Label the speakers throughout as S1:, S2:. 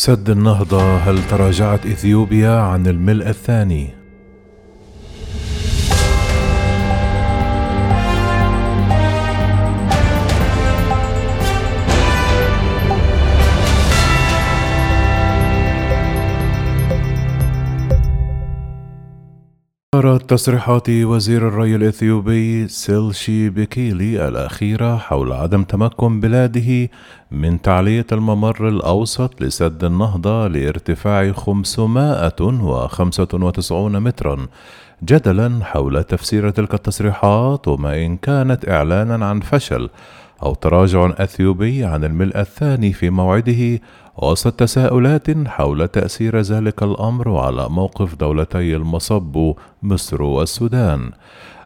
S1: سد النهضة هل تراجعت إثيوبيا عن الملء الثاني؟ أثارت تصريحات وزير الري الإثيوبي سيلشي بيكيلي الأخيرة حول عدم تمكن بلاده من تعلية الممر الأوسط لسد النهضة لارتفاع 595 مترا جدلا حول تفسير تلك التصريحات وما إن كانت إعلانا عن فشل أو تراجع أثيوبي عن الملء الثاني في موعده وسط تساؤلات حول تأثير ذلك الأمر على موقف دولتي المصب مصر والسودان.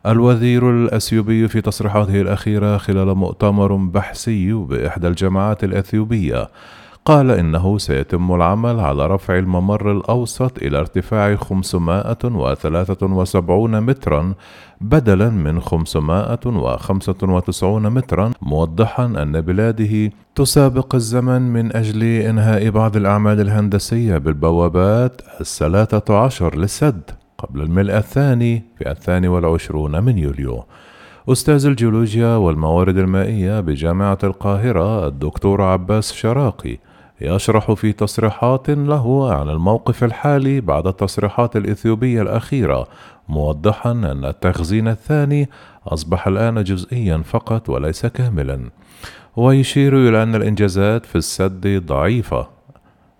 S1: الوزير الأثيوبي في تصريحاته الأخيرة خلال مؤتمر بحثي بإحدى الجامعات الأثيوبية قال إنه سيتم العمل على رفع الممر الأوسط إلى ارتفاع 573 مترا بدلا من 595 مترا موضحا أن بلاده تسابق الزمن من أجل إنهاء بعض الأعمال الهندسية بالبوابات الثلاثة عشر للسد قبل الملء الثاني في الثاني والعشرون من يوليو. أستاذ الجيولوجيا والموارد المائية بجامعة القاهرة الدكتور عباس شراقي. يشرح في تصريحات له عن الموقف الحالي بعد التصريحات الإثيوبية الأخيرة موضحا أن التخزين الثاني أصبح الآن جزئيا فقط وليس كاملا. ويشير إلى أن الإنجازات في السد ضعيفة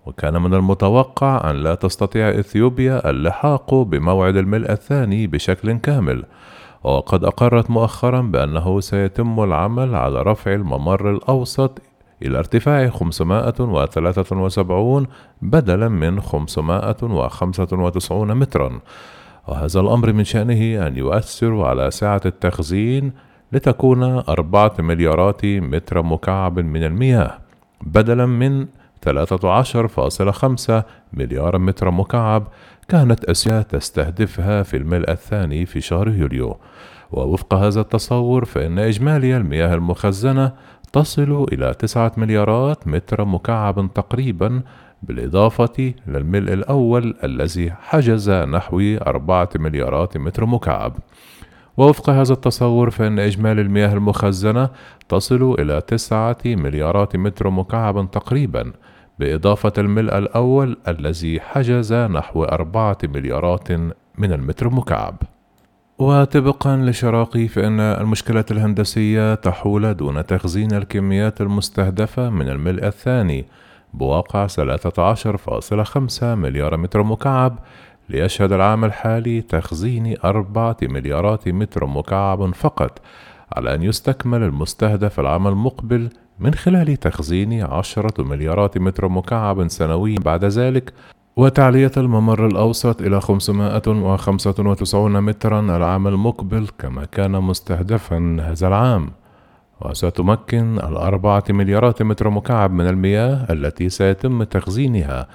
S1: وكان من المتوقع أن لا تستطيع إثيوبيا اللحاق بموعد الملء الثاني بشكل كامل وقد أقرت مؤخرا بأنه سيتم العمل على رفع الممر الأوسط إلى ارتفاع 573 بدلا من 595 مترا. وهذا الأمر من شأنه أن يؤثر على سعة التخزين لتكون أربعة مليارات متر مكعب من المياه بدلا من 13.5 مليار متر مكعب كانت أسيا تستهدفها في الملء الثاني في شهر يوليو. ووفق هذا التصور فإن إجمالي المياه المخزنة تصل إلى تسعة مليارات متر مكعب تقريبا بالإضافة للملء الأول الذي حجز نحو أربعة مليارات متر مكعب. ووفق هذا التصور فإن إجمالي المياه المخزنة تصل إلى تسعة مليارات متر مكعب تقريبا بإضافة الملء الأول الذي حجز نحو أربعة مليارات من المتر مكعب. وطبقا لشراقي فإن المشكلات الهندسية تحول دون تخزين الكميات المستهدفة من الملء الثاني بواقع 13.5 مليار متر مكعب ليشهد العام الحالي تخزين أربعة مليارات متر مكعب فقط على أن يستكمل المستهدف العام المقبل من خلال تخزين عشرة مليارات متر مكعب سنويا. بعد ذلك وتعلية الممر الأوسط إلى 595 مترا العام المقبل كما كان مستهدفا هذا العام وستمكن الأربعة مليارات متر مكعب من المياه التي سيتم تخزينها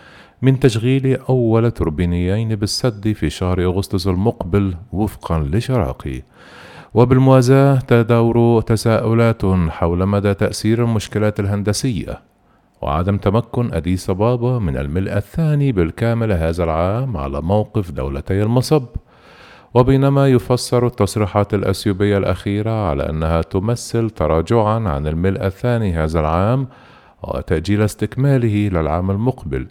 S1: من تشغيل أول توربينيين بالسد في شهر أغسطس المقبل وفقا لشراقي. وبالموازاة تدور تساؤلات حول مدى تأثير المشكلات الهندسية. وعدم تمكن أديس بابا من الملء الثاني بالكامل هذا العام على موقف دولتي المصب. وبينما يفسر التصريحات الأثيوبية الأخيرة على أنها تمثل تراجعا عن الملء الثاني هذا العام وتأجيل استكماله للعام المقبل.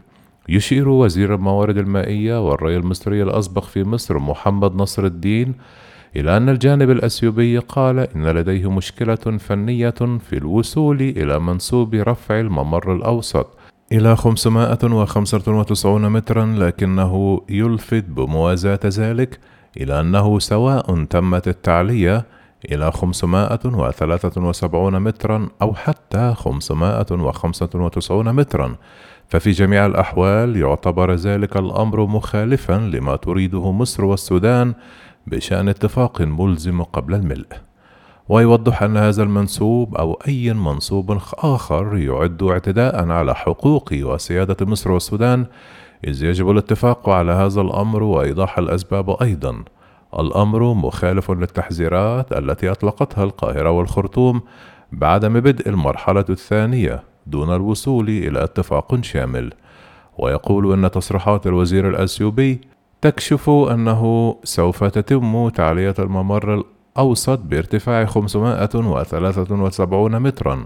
S1: يشير وزير الموارد المائية والري المصري الأسبق في مصر محمد نصر الدين إلى أن الجانب الأثيوبي قال إن لديه مشكلة فنية في الوصول إلى منسوب رفع الممر الأوسط. إلى 595 مترا لكنه يلفت بموازاة ذلك إلى أنه سواء تمت التعلية إلى 573 مترا أو حتى 595 مترا. ففي جميع الأحوال يعتبر ذلك الأمر مخالفا لما تريده مصر والسودان بشأن اتفاق ملزم قبل الملء ويوضح أن هذا المنسوب أو أي منصوب آخر يعد اعتداء على حقوق وسيادة مصر والسودان إذ يجب الاتفاق على هذا الأمر وإيضاح الأسباب أيضا. الأمر مخالف للتحذيرات التي أطلقتها القاهرة والخرطوم بعدم بدء المرحلة الثانية دون الوصول إلى اتفاق شامل ويقول أن تصريحات الوزير الأثيوبي تكشف أنه سوف تتم تعلية الممر الأوسط بارتفاع 573 مترا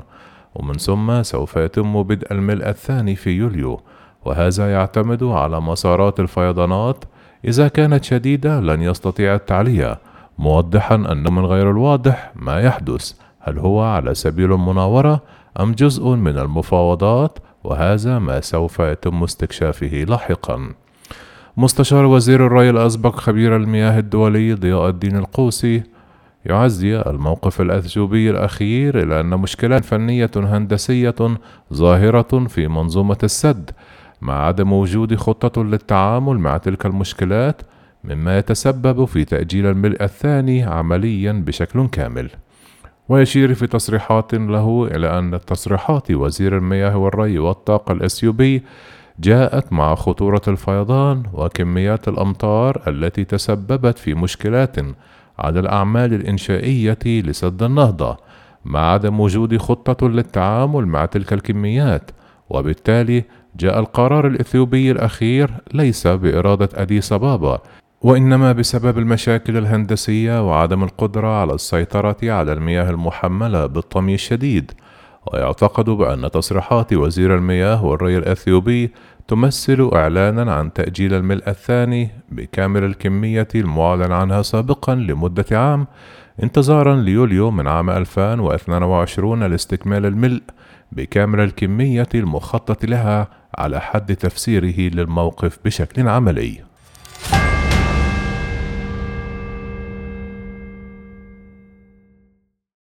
S1: ومن ثم سوف يتم بدء الملء الثاني في يوليو. وهذا يعتمد على مسارات الفيضانات. إذا كانت شديدة لن يستطيع التعلية. موضحا أن من غير الواضح ما يحدث. هل هو على سبيل المناورة أم جزء من المفاوضات؟ وهذا ما سوف يتم استكشافه لاحقا. مستشار وزير الري الأسبق خبير المياه الدولي ضياء الدين القوسي يعزي الموقف الأثيوبي الأخير إلى أن مشكلات فنية هندسية ظاهرة في منظومة السد مع عدم وجود خطة للتعامل مع تلك المشكلات مما يتسبب في تأجيل الملء الثاني عمليا بشكل كامل. ويشير في تصريحات له إلى أن تصريحات وزير المياه والري والطاقة الأثيوبي جاءت مع خطورة الفيضان وكميات الأمطار التي تسببت في مشكلات على الأعمال الإنشائية لسد النهضة مع عدم وجود خطة للتعامل مع تلك الكميات وبالتالي جاء القرار الإثيوبي الأخير ليس بإرادة أديس أبابا وإنما بسبب المشاكل الهندسية وعدم القدرة على السيطرة على المياه المحملة بالطمي الشديد. ويعتقد بأن تصريحات وزير المياه والري الأثيوبي تمثل إعلانا عن تأجيل الملء الثاني بكامل الكمية المعلن عنها سابقا لمدة عام انتظارا ليوليو من عام 2022 لاستكمال الملء بكامل الكمية المخطط لها على حد تفسيره للموقف بشكل عملي.